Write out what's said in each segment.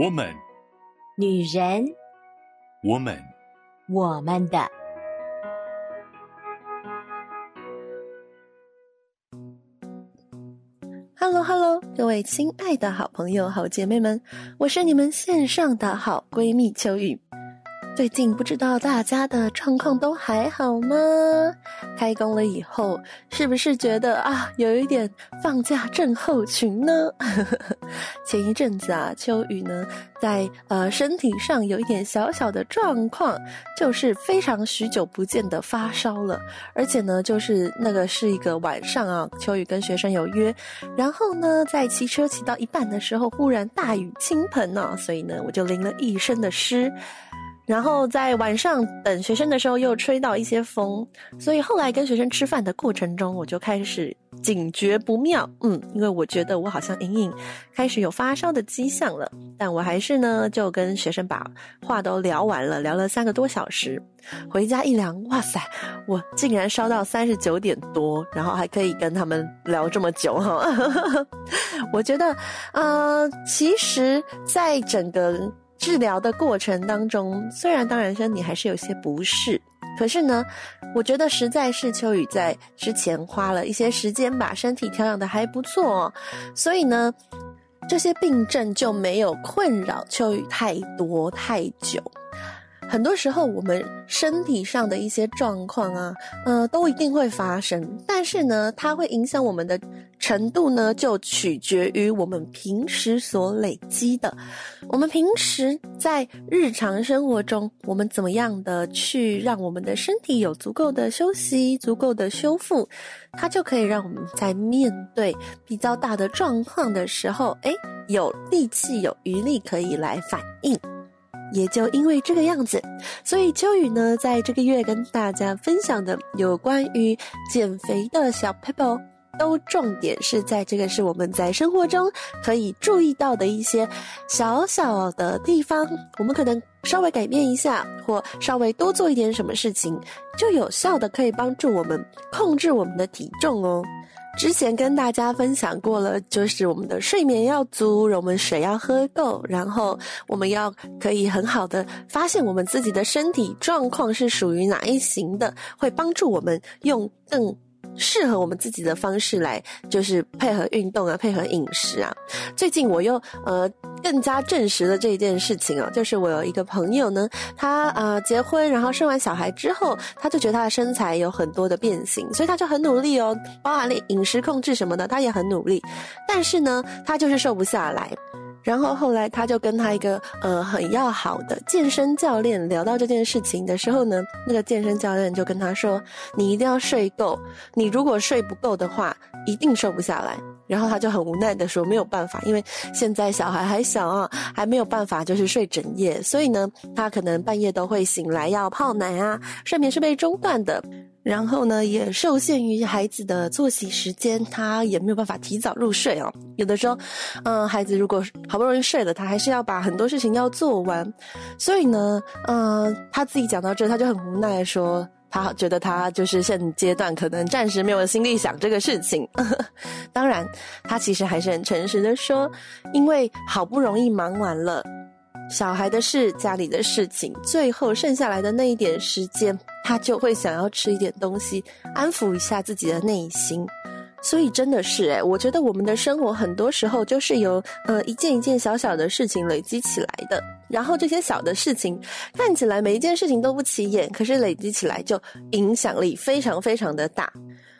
我们，女人，我们，我们的。Hello，Hello，各位亲爱的好朋友、好姐妹们，我是你们线上的好闺蜜秋雨。最近不知道大家的状况都还好吗？开工了以后，是不是觉得啊，有一点放假症候群呢？前一阵子啊，秋雨呢，在呃身体上有一点小小的状况，就是非常许久不见的发烧了，而且呢，就是那个是一个晚上啊，秋雨跟学生有约，然后呢，在骑车骑到一半的时候，忽然大雨倾盆呢，所以呢，我就淋了一身的湿。然后在晚上等学生的时候，又吹到一些风，所以后来跟学生吃饭的过程中，我就开始警觉不妙。嗯，因为我觉得我好像隐隐开始有发烧的迹象了，但我还是呢就跟学生把话都聊完了，聊了三个多小时。回家一量，哇塞，我竟然烧到三十九点多，然后还可以跟他们聊这么久哈。我觉得，呃，其实在整个。治疗的过程当中，虽然当然身体还是有些不适，可是呢，我觉得实在是秋雨在之前花了一些时间把身体调养的还不错，所以呢，这些病症就没有困扰秋雨太多太久。很多时候，我们身体上的一些状况啊，呃，都一定会发生。但是呢，它会影响我们的程度呢，就取决于我们平时所累积的。我们平时在日常生活中，我们怎么样的去让我们的身体有足够的休息、足够的修复，它就可以让我们在面对比较大的状况的时候，诶，有力气、有余力可以来反应。也就因为这个样子，所以秋雨呢，在这个月跟大家分享的有关于减肥的小 pebble，，都重点是在这个是我们在生活中可以注意到的一些小小的地方，我们可能稍微改变一下，或稍微多做一点什么事情，就有效的可以帮助我们控制我们的体重哦。之前跟大家分享过了，就是我们的睡眠要足，我们水要喝够，然后我们要可以很好的发现我们自己的身体状况是属于哪一型的，会帮助我们用更适合我们自己的方式来，就是配合运动啊，配合饮食啊。最近我又呃更加证实了这一件事情啊，就是我有一个朋友呢，他呃结婚，然后生完小孩之后，他就觉得他的身材有很多的变形，所以他就很努力哦，包含了饮食控制什么的，他也很努力，但是呢，他就是瘦不下来。然后后来他就跟他一个呃很要好的健身教练聊到这件事情的时候呢，那个健身教练就跟他说：“你一定要睡够，你如果睡不够的话，一定瘦不下来。”然后他就很无奈的说：“没有办法，因为现在小孩还小啊，还没有办法就是睡整夜，所以呢，他可能半夜都会醒来要泡奶啊，睡眠是被中断的。”然后呢，也受限于孩子的作息时间，他也没有办法提早入睡哦。有的时候，嗯、孩子如果好不容易睡了，他还是要把很多事情要做完。所以呢，嗯、他自己讲到这，他就很无奈说，他觉得他就是现阶段可能暂时没有心力想这个事情。当然，他其实还是很诚实的说，因为好不容易忙完了。小孩的事，家里的事情，最后剩下来的那一点时间，他就会想要吃一点东西，安抚一下自己的内心。所以真的是诶，我觉得我们的生活很多时候就是由呃一件一件小小的事情累积起来的。然后这些小的事情看起来每一件事情都不起眼，可是累积起来就影响力非常非常的大。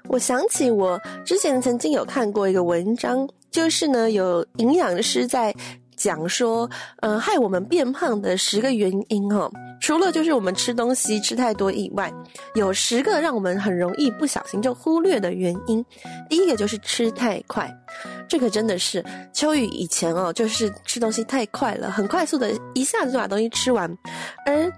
我想起我之前曾经有看过一个文章，就是呢有营养师在。讲说，呃，害我们变胖的十个原因哦，除了就是我们吃东西吃太多以外，有十个让我们很容易不小心就忽略的原因。第一个就是吃太快，这个真的是秋雨以前哦，就是吃东西太快了，很快速的一下子就把东西吃完，而。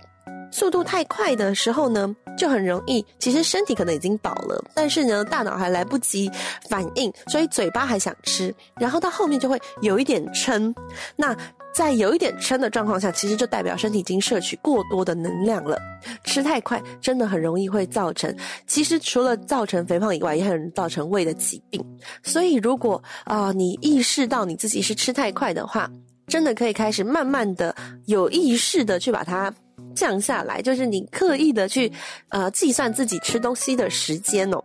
速度太快的时候呢，就很容易，其实身体可能已经饱了，但是呢，大脑还来不及反应，所以嘴巴还想吃，然后到后面就会有一点撑。那在有一点撑的状况下，其实就代表身体已经摄取过多的能量了。吃太快真的很容易会造成，其实除了造成肥胖以外，也很容易造成胃的疾病。所以如果啊，你意识到你自己是吃太快的话，真的可以开始慢慢的有意识的去把它降下来，就是你刻意的去呃计算自己吃东西的时间哦。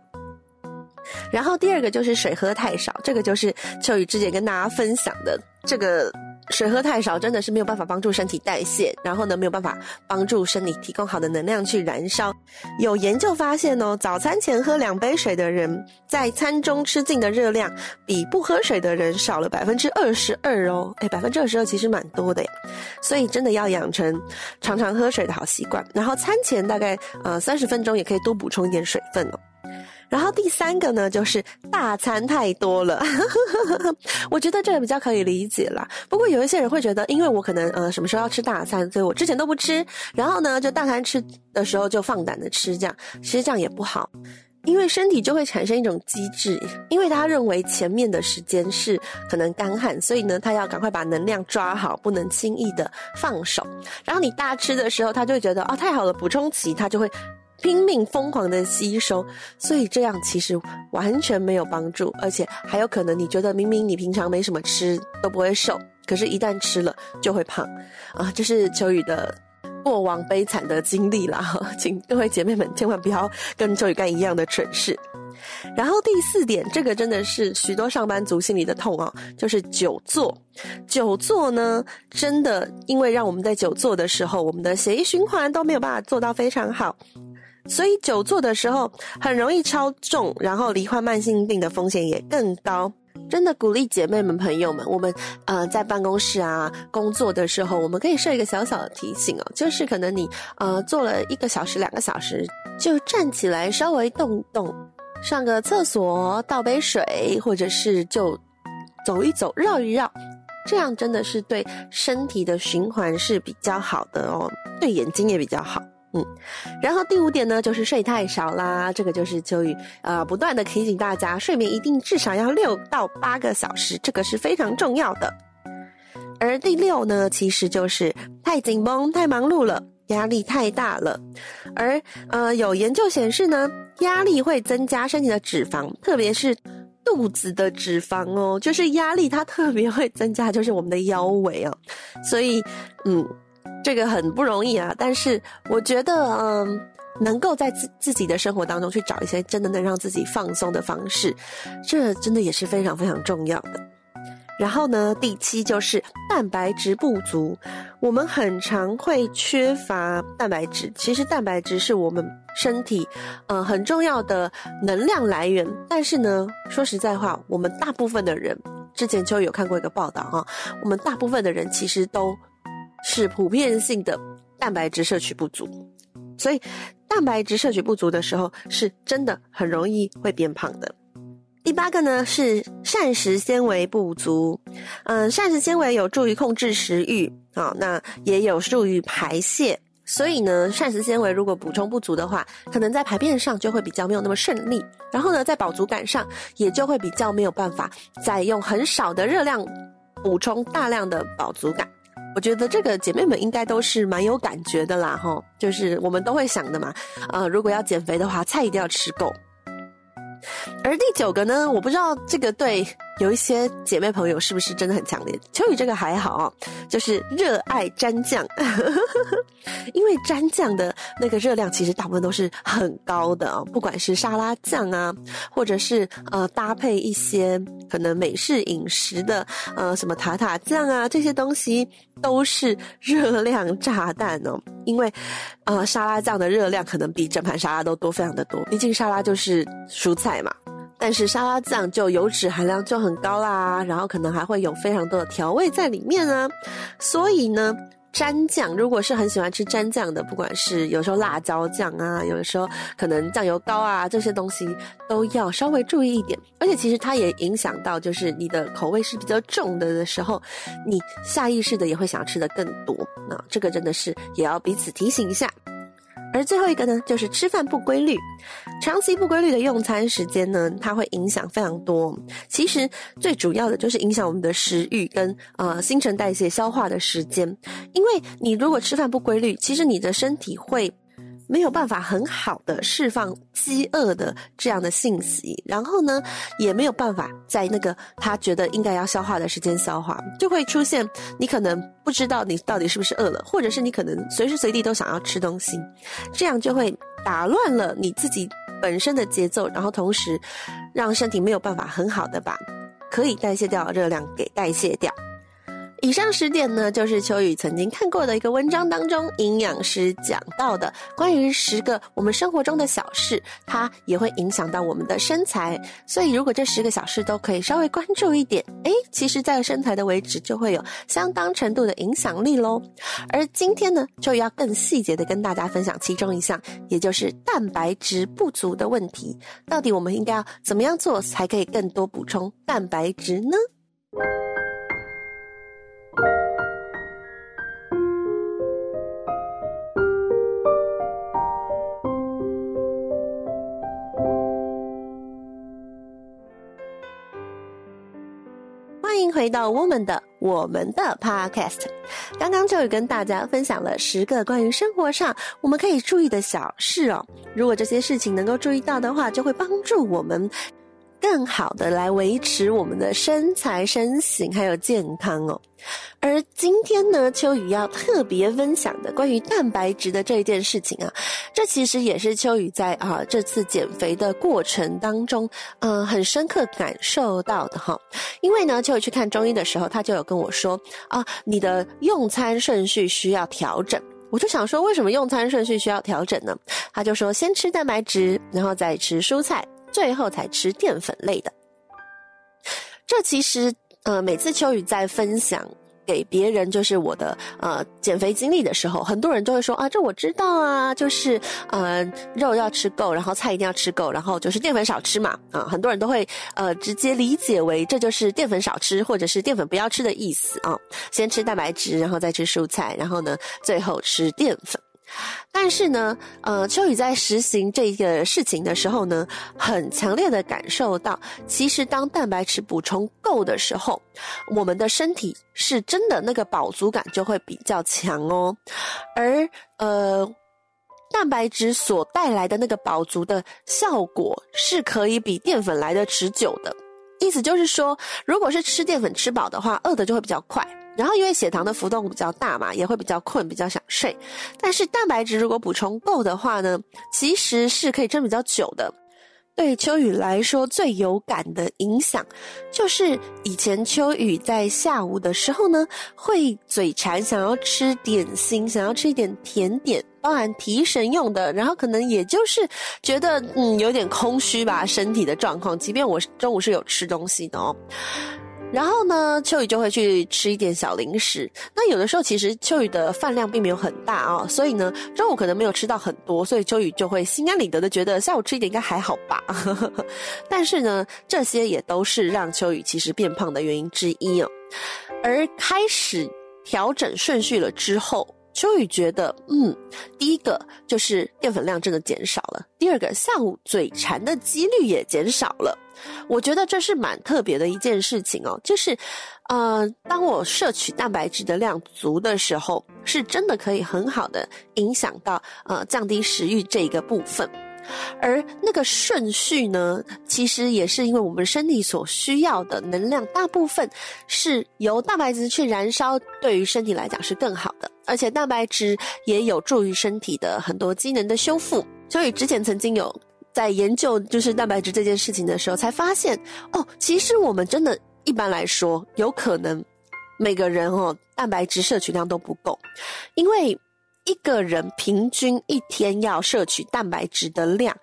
然后第二个就是水喝太少，这个就是秋雨之前跟大家分享的这个。水喝太少真的是没有办法帮助身体代谢，然后呢，没有办法帮助身体提供好的能量去燃烧。有研究发现哦，早餐前喝两杯水的人，在餐中吃进的热量比不喝水的人少了百分之二十二哦。诶，百分之二十二其实蛮多的耶，所以真的要养成常常喝水的好习惯。然后餐前大概呃三十分钟也可以多补充一点水分哦。然后第三个呢，就是大餐太多了，我觉得这个比较可以理解啦。不过有一些人会觉得，因为我可能呃什么时候要吃大餐，所以我之前都不吃，然后呢就大餐吃的时候就放胆的吃，这样其实这样也不好，因为身体就会产生一种机制，因为他认为前面的时间是可能干旱，所以呢他要赶快把能量抓好，不能轻易的放手。然后你大吃的时候，他就会觉得哦太好了，补充期，他就会。拼命疯狂的吸收，所以这样其实完全没有帮助，而且还有可能你觉得明明你平常没什么吃都不会瘦，可是一旦吃了就会胖啊！这是秋雨的过往悲惨的经历啦，请各位姐妹们千万不要跟秋雨干一样的蠢事。然后第四点，这个真的是许多上班族心里的痛哦，就是久坐。久坐呢，真的因为让我们在久坐的时候，我们的血液循环都没有办法做到非常好。所以久坐的时候很容易超重，然后罹患慢性病的风险也更高。真的鼓励姐妹们、朋友们，我们呃在办公室啊工作的时候，我们可以设一个小小的提醒哦，就是可能你呃坐了一个小时、两个小时，就站起来稍微动一动，上个厕所、倒杯水，或者是就走一走、绕一绕，这样真的是对身体的循环是比较好的哦，对眼睛也比较好。嗯，然后第五点呢，就是睡太少啦。这个就是秋雨呃不断的提醒大家，睡眠一定至少要六到八个小时，这个是非常重要的。而第六呢，其实就是太紧绷、太忙碌了，压力太大了。而呃有研究显示呢，压力会增加身体的脂肪，特别是肚子的脂肪哦，就是压力它特别会增加，就是我们的腰围哦。所以嗯。这个很不容易啊，但是我觉得，嗯，能够在自自己的生活当中去找一些真的能让自己放松的方式，这真的也是非常非常重要的。然后呢，第七就是蛋白质不足，我们很常会缺乏蛋白质。其实蛋白质是我们身体，呃，很重要的能量来源。但是呢，说实在话，我们大部分的人，之前就有看过一个报道哈，我们大部分的人其实都。是普遍性的蛋白质摄取不足，所以蛋白质摄取不足的时候，是真的很容易会变胖的。第八个呢是膳食纤维不足，嗯，膳食纤维有助于控制食欲啊，那也有助于排泄，所以呢，膳食纤维如果补充不足的话，可能在排便上就会比较没有那么顺利，然后呢，在饱足感上也就会比较没有办法再用很少的热量补充大量的饱足感。我觉得这个姐妹们应该都是蛮有感觉的啦，哈，就是我们都会想的嘛，呃，如果要减肥的话，菜一定要吃够。而第九个呢，我不知道这个对有一些姐妹朋友是不是真的很强烈。秋雨这个还好哦，就是热爱蘸酱，因为蘸酱的那个热量其实大部分都是很高的哦，不管是沙拉酱啊，或者是呃搭配一些可能美式饮食的呃什么塔塔酱啊，这些东西都是热量炸弹哦。因为呃沙拉酱的热量可能比整盘沙拉都多非常的多，毕竟沙拉就是蔬菜嘛。但是沙拉酱就油脂含量就很高啦，然后可能还会有非常多的调味在里面啊，所以呢，蘸酱如果是很喜欢吃蘸酱的，不管是有时候辣椒酱啊，有的时候可能酱油膏啊，这些东西都要稍微注意一点。而且其实它也影响到，就是你的口味是比较重的的时候，你下意识的也会想吃的更多。那这个真的是也要彼此提醒一下。而最后一个呢，就是吃饭不规律，长期不规律的用餐时间呢，它会影响非常多。其实最主要的就是影响我们的食欲跟呃新陈代谢、消化的时间。因为你如果吃饭不规律，其实你的身体会没有办法很好的释放饥饿的这样的信息，然后呢，也没有办法在那个他觉得应该要消化的时间消化，就会出现你可能不知道你到底是不是饿了，或者是你可能随时随地都想要吃东西，这样就会打乱了你自己本身的节奏，然后同时让身体没有办法很好的把可以代谢掉的热量给代谢掉。以上十点呢，就是秋雨曾经看过的一个文章当中，营养师讲到的关于十个我们生活中的小事，它也会影响到我们的身材。所以，如果这十个小事都可以稍微关注一点，诶，其实，在身材的维持就会有相当程度的影响力喽。而今天呢，秋雨要更细节的跟大家分享其中一项，也就是蛋白质不足的问题。到底我们应该要怎么样做，才可以更多补充蛋白质呢？回到我们的我们的 podcast，刚刚就有跟大家分享了十个关于生活上我们可以注意的小事哦。如果这些事情能够注意到的话，就会帮助我们更好的来维持我们的身材、身形还有健康哦。而今天呢，秋雨要特别分享的关于蛋白质的这一件事情啊，这其实也是秋雨在啊这次减肥的过程当中，嗯、很深刻感受到的哈。因为呢，秋雨去看中医的时候，他就有跟我说啊，你的用餐顺序需要调整。我就想说，为什么用餐顺序需要调整呢？他就说，先吃蛋白质，然后再吃蔬菜，最后才吃淀粉类的。这其实。呃，每次秋雨在分享给别人就是我的呃减肥经历的时候，很多人都会说啊，这我知道啊，就是呃肉要吃够，然后菜一定要吃够，然后就是淀粉少吃嘛啊，很多人都会呃直接理解为这就是淀粉少吃或者是淀粉不要吃的意思啊，先吃蛋白质，然后再吃蔬菜，然后呢最后吃淀粉。但是呢，呃，秋雨在实行这个事情的时候呢，很强烈的感受到，其实当蛋白质补充够的时候，我们的身体是真的那个饱足感就会比较强哦。而呃，蛋白质所带来的那个饱足的效果，是可以比淀粉来的持久的。意思就是说，如果是吃淀粉吃饱的话，饿的就会比较快。然后因为血糖的浮动比较大嘛，也会比较困，比较想睡。但是蛋白质如果补充够的话呢，其实是可以撑比较久的。对秋雨来说最有感的影响，就是以前秋雨在下午的时候呢，会嘴馋，想要吃点心，想要吃一点甜点，包含提神用的。然后可能也就是觉得嗯有点空虚吧，身体的状况。即便我中午是有吃东西的哦。然后呢，秋雨就会去吃一点小零食。那有的时候其实秋雨的饭量并没有很大啊，所以呢，中午可能没有吃到很多，所以秋雨就会心安理得的觉得下午吃一点应该还好吧。但是呢，这些也都是让秋雨其实变胖的原因之一哦。而开始调整顺序了之后，秋雨觉得，嗯，第一个就是淀粉量真的减少了，第二个下午嘴馋的几率也减少了。我觉得这是蛮特别的一件事情哦，就是，呃，当我摄取蛋白质的量足的时候，是真的可以很好的影响到呃降低食欲这一个部分，而那个顺序呢，其实也是因为我们身体所需要的能量大部分是由蛋白质去燃烧，对于身体来讲是更好的，而且蛋白质也有助于身体的很多机能的修复，所以之前曾经有。在研究就是蛋白质这件事情的时候，才发现哦，其实我们真的一般来说，有可能每个人哦，蛋白质摄取量都不够，因为一个人平均一天要摄取蛋白质的量。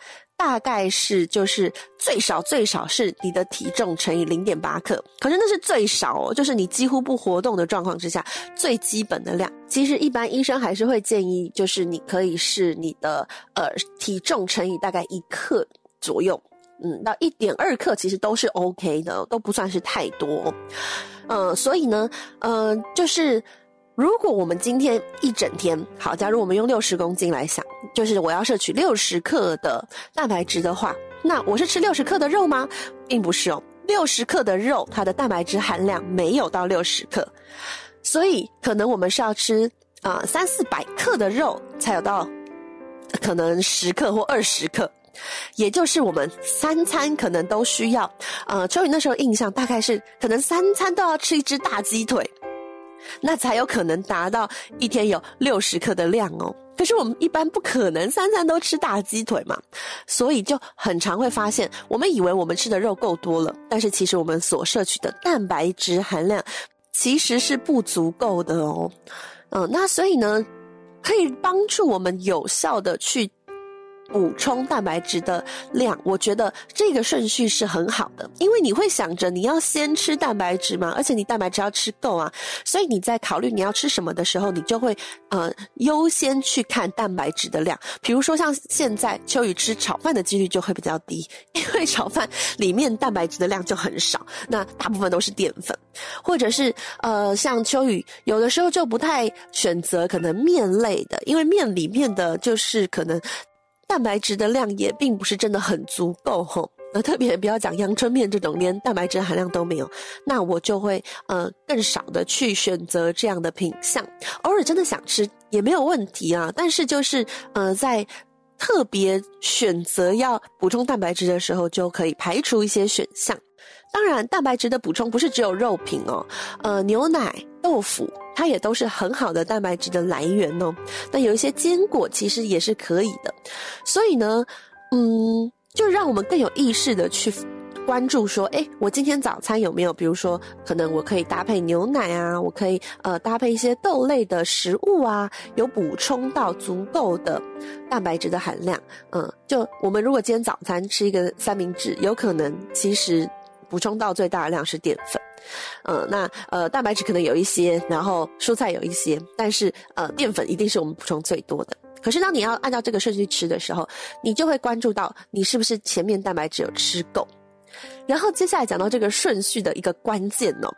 大概是就是最少最少是你的体重乘以零点八克，可是那是最少哦，就是你几乎不活动的状况之下最基本的量。其实一般医生还是会建议，就是你可以是你的呃体重乘以大概一克左右，嗯，到一点二克其实都是 OK 的，都不算是太多。呃，所以呢，呃，就是。如果我们今天一整天，好，假如我们用六十公斤来想，就是我要摄取六十克的蛋白质的话，那我是吃六十克的肉吗？并不是哦，六十克的肉，它的蛋白质含量没有到六十克，所以可能我们是要吃啊、三四百克的肉才有到。可能十克或二十克，也就是我们三餐可能都需要。呃，秋雨那时候印象大概是可能三餐都要吃一只大鸡腿，那才有可能达到一天有六十克的量哦。可是我们一般不可能三餐都吃大鸡腿嘛，所以就很常会发现，我们以为我们吃的肉够多了，但是其实我们所摄取的蛋白质含量其实是不足够的哦。嗯，那所以呢，可以帮助我们有效的去。补充蛋白质的量，我觉得这个顺序是很好的，因为你会想着你要先吃蛋白质嘛，而且你蛋白质要吃够啊，所以你在考虑你要吃什么的时候，你就会呃优先去看蛋白质的量。比如说像现在秋雨吃炒饭的几率就会比较低，因为炒饭里面蛋白质的量就很少，那大部分都是淀粉，或者是呃像秋雨有的时候就不太选择可能面类的，因为面里面的就是可能。蛋白质的量也并不是真的很足够吼，那特别不要讲阳春面这种连蛋白质含量都没有，那我就会呃更少的去选择这样的品相，偶尔真的想吃也没有问题啊，但是就是呃在特别选择要补充蛋白质的时候，就可以排除一些选项。当然，蛋白质的补充不是只有肉品哦，呃，牛奶、豆腐，它也都是很好的蛋白质的来源哦。那有一些坚果其实也是可以的，所以呢，嗯，就让我们更有意识的去关注说，诶，我今天早餐有没有，比如说，可能我可以搭配牛奶啊，我可以呃搭配一些豆类的食物啊，有补充到足够的蛋白质的含量。嗯，就我们如果今天早餐吃一个三明治，有可能其实。补充到最大的量是淀粉，呃，那呃蛋白质可能有一些，然后蔬菜有一些，但是呃淀粉一定是我们补充最多的。可是当你要按照这个顺序吃的时候，你就会关注到你是不是前面蛋白质有吃够。然后接下来讲到这个顺序的一个关键哦，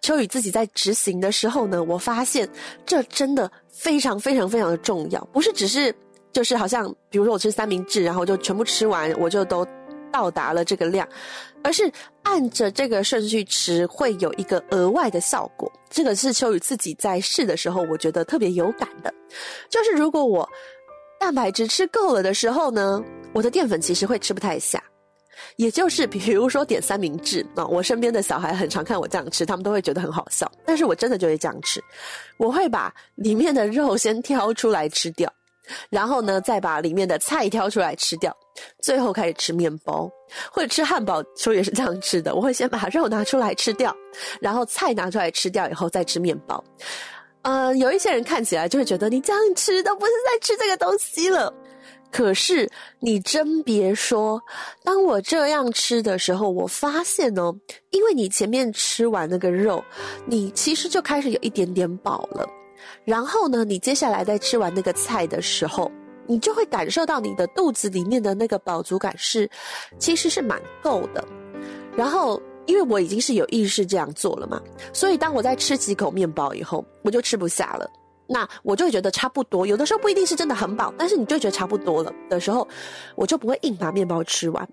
秋雨自己在执行的时候呢，我发现这真的非常非常非常的重要，不是只是就是好像比如说我吃三明治，然后就全部吃完，我就都。到达了这个量，而是按着这个顺序吃，会有一个额外的效果。这个是秋雨自己在试的时候，我觉得特别有感的，就是如果我蛋白质吃够了的时候呢，我的淀粉其实会吃不太下。也就是比如说点三明治啊，我身边的小孩很常看我这样吃，他们都会觉得很好笑，但是我真的就会这样吃，我会把里面的肉先挑出来吃掉。然后呢，再把里面的菜挑出来吃掉，最后开始吃面包或者吃汉堡，说也是这样吃的。我会先把肉拿出来吃掉，然后菜拿出来吃掉以后再吃面包。呃，有一些人看起来就会觉得你这样吃都不是在吃这个东西了。可是你真别说，当我这样吃的时候，我发现哦，因为你前面吃完那个肉，你其实就开始有一点点饱了。然后呢，你接下来在吃完那个菜的时候，你就会感受到你的肚子里面的那个饱足感是，其实是蛮够的。然后，因为我已经是有意识这样做了嘛，所以当我在吃几口面包以后，我就吃不下了。那我就会觉得差不多，有的时候不一定是真的很饱，但是你就觉得差不多了的时候，我就不会硬把面包吃完。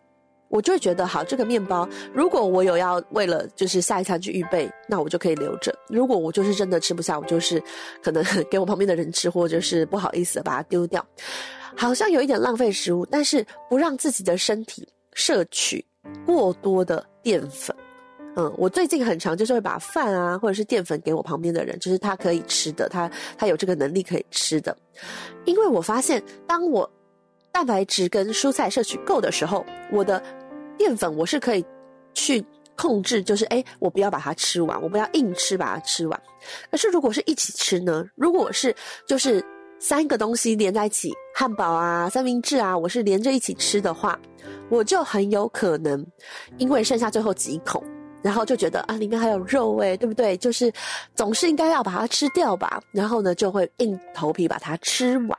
我就会觉得，好，这个面包，如果我有要为了就是下一餐去预备，那我就可以留着。如果我就是真的吃不下，我就是可能给我旁边的人吃，或者是不好意思把它丢掉，好像有一点浪费食物，但是不让自己的身体摄取过多的淀粉。嗯，我最近很常就是会把饭啊，或者是淀粉给我旁边的人，就是他可以吃的，他他有这个能力可以吃的，因为我发现，当我蛋白质跟蔬菜摄取够的时候，我的。淀粉我是可以去控制，就是诶，我不要把它吃完，我不要硬吃把它吃完。可是如果是一起吃呢？如果是就是三个东西连在一起，汉堡啊、三明治啊，我是连着一起吃的话，我就很有可能因为剩下最后几口，然后就觉得啊，里面还有肉诶，对不对？就是总是应该要把它吃掉吧，然后呢就会硬头皮把它吃完。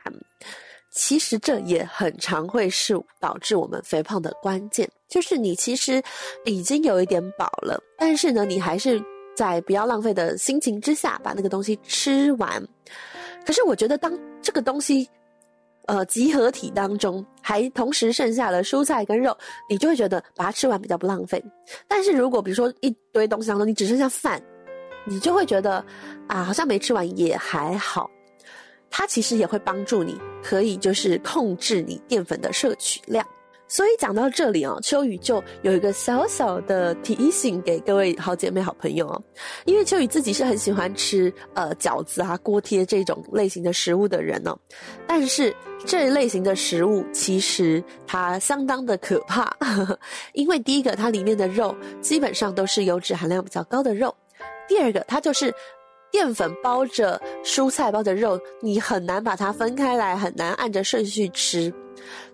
其实这也很常会是导致我们肥胖的关键，就是你其实已经有一点饱了，但是呢，你还是在不要浪费的心情之下把那个东西吃完。可是我觉得，当这个东西，呃，集合体当中还同时剩下了蔬菜跟肉，你就会觉得把它吃完比较不浪费。但是如果比如说一堆东西当中你只剩下饭，你就会觉得啊，好像没吃完也还好。它其实也会帮助你，可以就是控制你淀粉的摄取量。所以讲到这里哦，秋雨就有一个小小的提醒给各位好姐妹、好朋友哦，因为秋雨自己是很喜欢吃呃饺子啊、锅贴这种类型的食物的人哦，但是这一类型的食物其实它相当的可怕，呵呵，因为第一个它里面的肉基本上都是油脂含量比较高的肉，第二个它就是淀粉包着蔬菜包着肉，你很难把它分开来，很难按着顺序吃。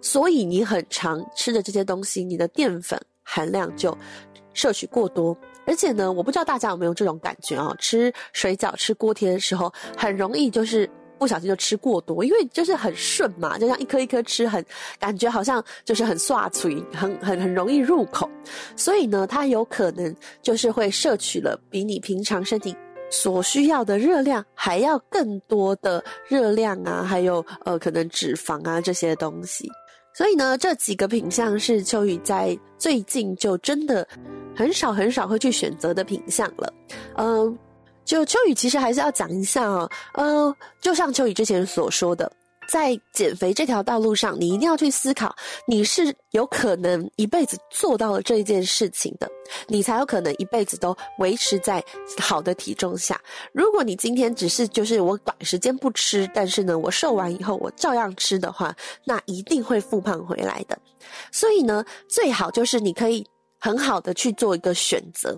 所以你很常吃的这些东西，你的淀粉含量就摄取过多。而且呢，我不知道大家有没有这种感觉啊？吃水饺、吃锅贴的时候，很容易就是不小心就吃过多，因为就是很顺嘛，就像一颗一颗吃很，很感觉好像就是很刷嘴，很很很容易入口。所以呢，它有可能就是会摄取了比你平常身体。所需要的热量还要更多的热量啊，还有呃可能脂肪啊这些东西，所以呢，这几个品相是秋雨在最近就真的很少很少会去选择的品相了。嗯、呃，就秋雨其实还是要讲一下啊，呃，就像秋雨之前所说的。在减肥这条道路上，你一定要去思考，你是有可能一辈子做到了这一件事情的，你才有可能一辈子都维持在好的体重下。如果你今天只是就是我短时间不吃，但是呢，我瘦完以后我照样吃的话，那一定会复胖回来的。所以呢，最好就是你可以很好的去做一个选择。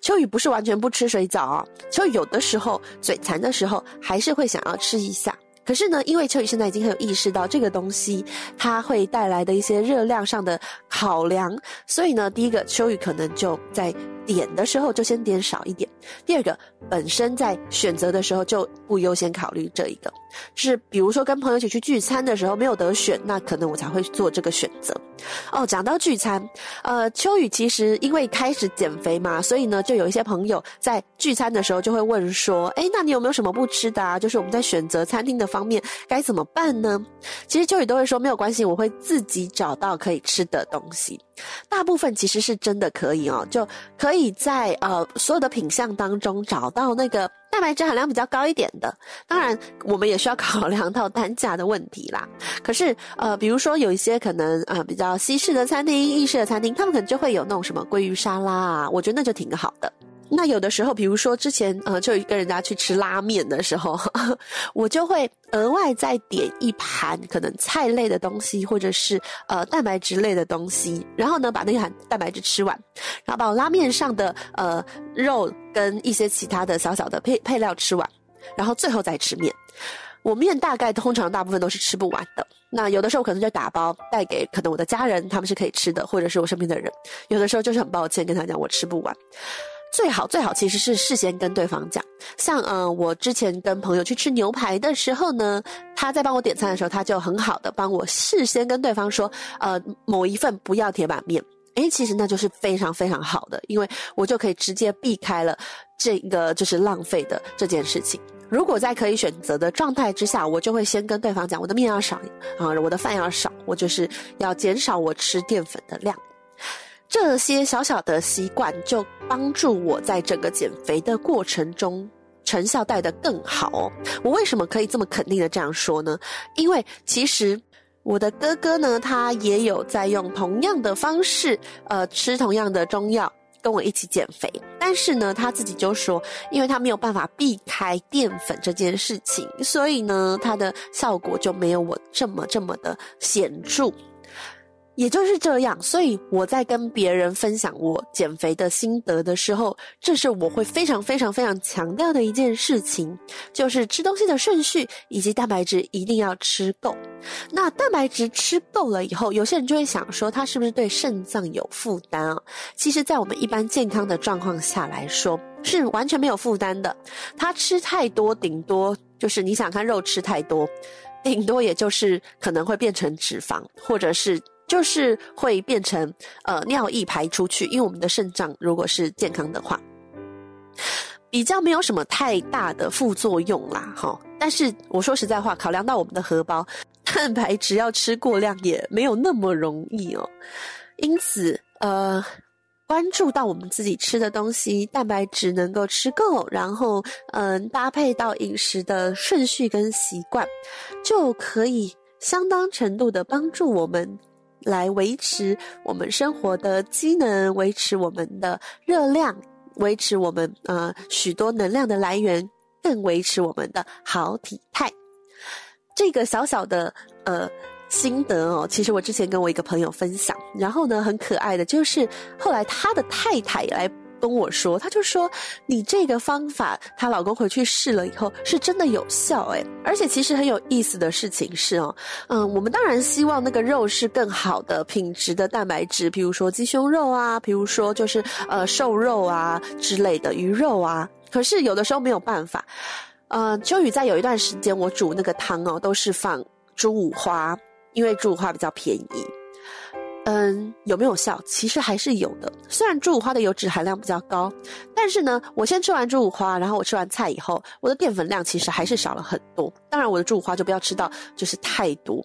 秋雨不是完全不吃水饺哦，秋雨有的时候嘴馋的时候，还是会想要吃一下。可是呢，因为秋雨现在已经很有意识到这个东西它会带来的一些热量上的考量，所以呢，第一个秋雨可能就在点的时候就先点少一点。第二个，本身在选择的时候就不优先考虑这一个，是比如说跟朋友一起去聚餐的时候没有得选，那可能我才会做这个选择。哦，讲到聚餐，呃，秋雨其实因为开始减肥嘛，所以呢，就有一些朋友在聚餐的时候就会问说，诶，那你有没有什么不吃的啊？就是我们在选择餐厅的方面该怎么办呢？其实秋雨都会说没有关系，我会自己找到可以吃的东西。大部分其实是真的可以哦，就可以在呃所有的品项当中找到那个蛋白质含量比较高一点的。当然，我们也需要考量到单价的问题啦。可是呃，比如说有一些可能呃比较西式的餐厅、意式的餐厅，他们可能就会有那种什么鲑鱼沙拉啊，我觉得那就挺好的。那有的时候，比如说之前呃，就跟人家去吃拉面的时候，我就会额外再点一盘可能菜类的东西，或者是呃蛋白质类的东西，然后呢把那一盘蛋白质吃完，然后把我拉面上的呃肉跟一些其他的小小的配配料吃完，然后最后再吃面。我面大概通常大部分都是吃不完的，那有的时候可能就打包带给可能我的家人，他们是可以吃的，或者是我身边的人，有的时候就是很抱歉跟他讲我吃不完。最好最好其实是事先跟对方讲，像呃我之前跟朋友去吃牛排的时候呢，他在帮我点餐的时候，他就很好的帮我事先跟对方说，呃某一份不要铁板面，诶其实那就是非常非常好的，因为我就可以直接避开了这个就是浪费的这件事情。如果在可以选择的状态之下，我就会先跟对方讲，我的面要少啊，我的饭要少，我就是要减少我吃淀粉的量。这些小小的习惯就帮助我在整个减肥的过程中成效带得更好哦。我为什么可以这么肯定的这样说呢？因为其实我的哥哥呢，他也有在用同样的方式，呃，吃同样的中药跟我一起减肥。但是呢，他自己就说，因为他没有办法避开淀粉这件事情，所以呢，他的效果就没有我这么这么的显著。也就是这样，所以我在跟别人分享我减肥的心得的时候，这是我会非常非常非常强调的一件事情，就是吃东西的顺序以及蛋白质一定要吃够。那蛋白质吃够了以后，有些人就会想说，它是不是对肾脏有负担啊？其实，在我们一般健康的状况下来说，是完全没有负担的。它吃太多，顶多就是你想看肉吃太多，顶多也就是可能会变成脂肪，或者是。就是会变成呃尿液排出去，因为我们的肾脏如果是健康的话，比较没有什么太大的副作用啦，哈。但是我说实在话，考量到我们的荷包，蛋白质要吃过量也没有那么容易哦。因此，呃。关注到我们自己吃的东西，蛋白质能够吃够，然后嗯，搭配到饮食的顺序跟习惯，就可以相当程度的帮助我们来维持我们生活的机能，维持我们的热量，维持我们呃许多能量的来源，更维持我们的好体态。这个小小的呃。心得哦，其实我之前跟我一个朋友分享，然后呢，很可爱的就是后来他的太太来跟我说，他就说你这个方法，她老公回去试了以后是真的有效诶，而且其实很有意思的事情是哦，嗯，我们当然希望那个肉是更好的品质的蛋白质，比如说鸡胸肉啊，比如说就是呃瘦肉啊之类的鱼肉啊，可是有的时候没有办法，呃，秋雨在有一段时间我煮那个汤哦，都是放猪五花。因为猪五花比较便宜，嗯，有没有效？其实还是有的。虽然猪五花的油脂含量比较高，但是呢，我先吃完猪五花，然后我吃完菜以后，我的淀粉量其实还是少了很多。当然，我的猪五花就不要吃到就是太多。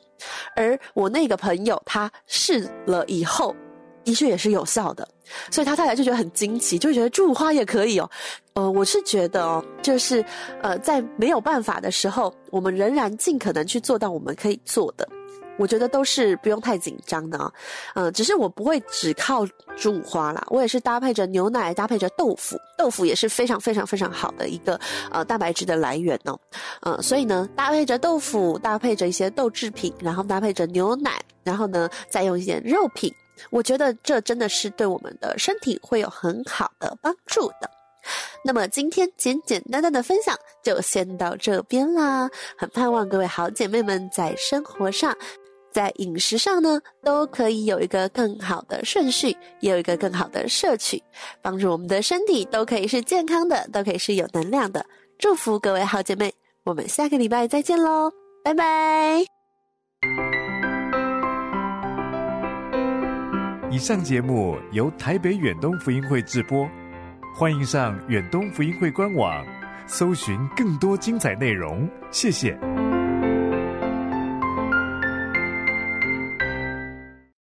而我那个朋友他试了以后，的确也是有效的，所以他太太就觉得很惊奇，就觉得猪五花也可以哦。呃，我是觉得哦，就是呃，在没有办法的时候，我们仍然尽可能去做到我们可以做的。我觉得都是不用太紧张的啊，嗯，只是我不会只靠猪五花啦，我也是搭配着牛奶，搭配着豆腐，豆腐也是非常非常非常好的一个呃蛋白质的来源哦，嗯，所以呢，搭配着豆腐，搭配着一些豆制品，然后搭配着牛奶，然后呢，再用一点肉品，我觉得这真的是对我们的身体会有很好的帮助的。那么今天简简单单的分享就先到这边啦，很盼望各位好姐妹们在生活上。在饮食上呢，都可以有一个更好的顺序，也有一个更好的摄取，帮助我们的身体都可以是健康的，都可以是有能量的。祝福各位好姐妹，我们下个礼拜再见喽，拜拜。以上节目由台北远东福音会制播，欢迎上远东福音会官网，搜寻更多精彩内容。谢谢。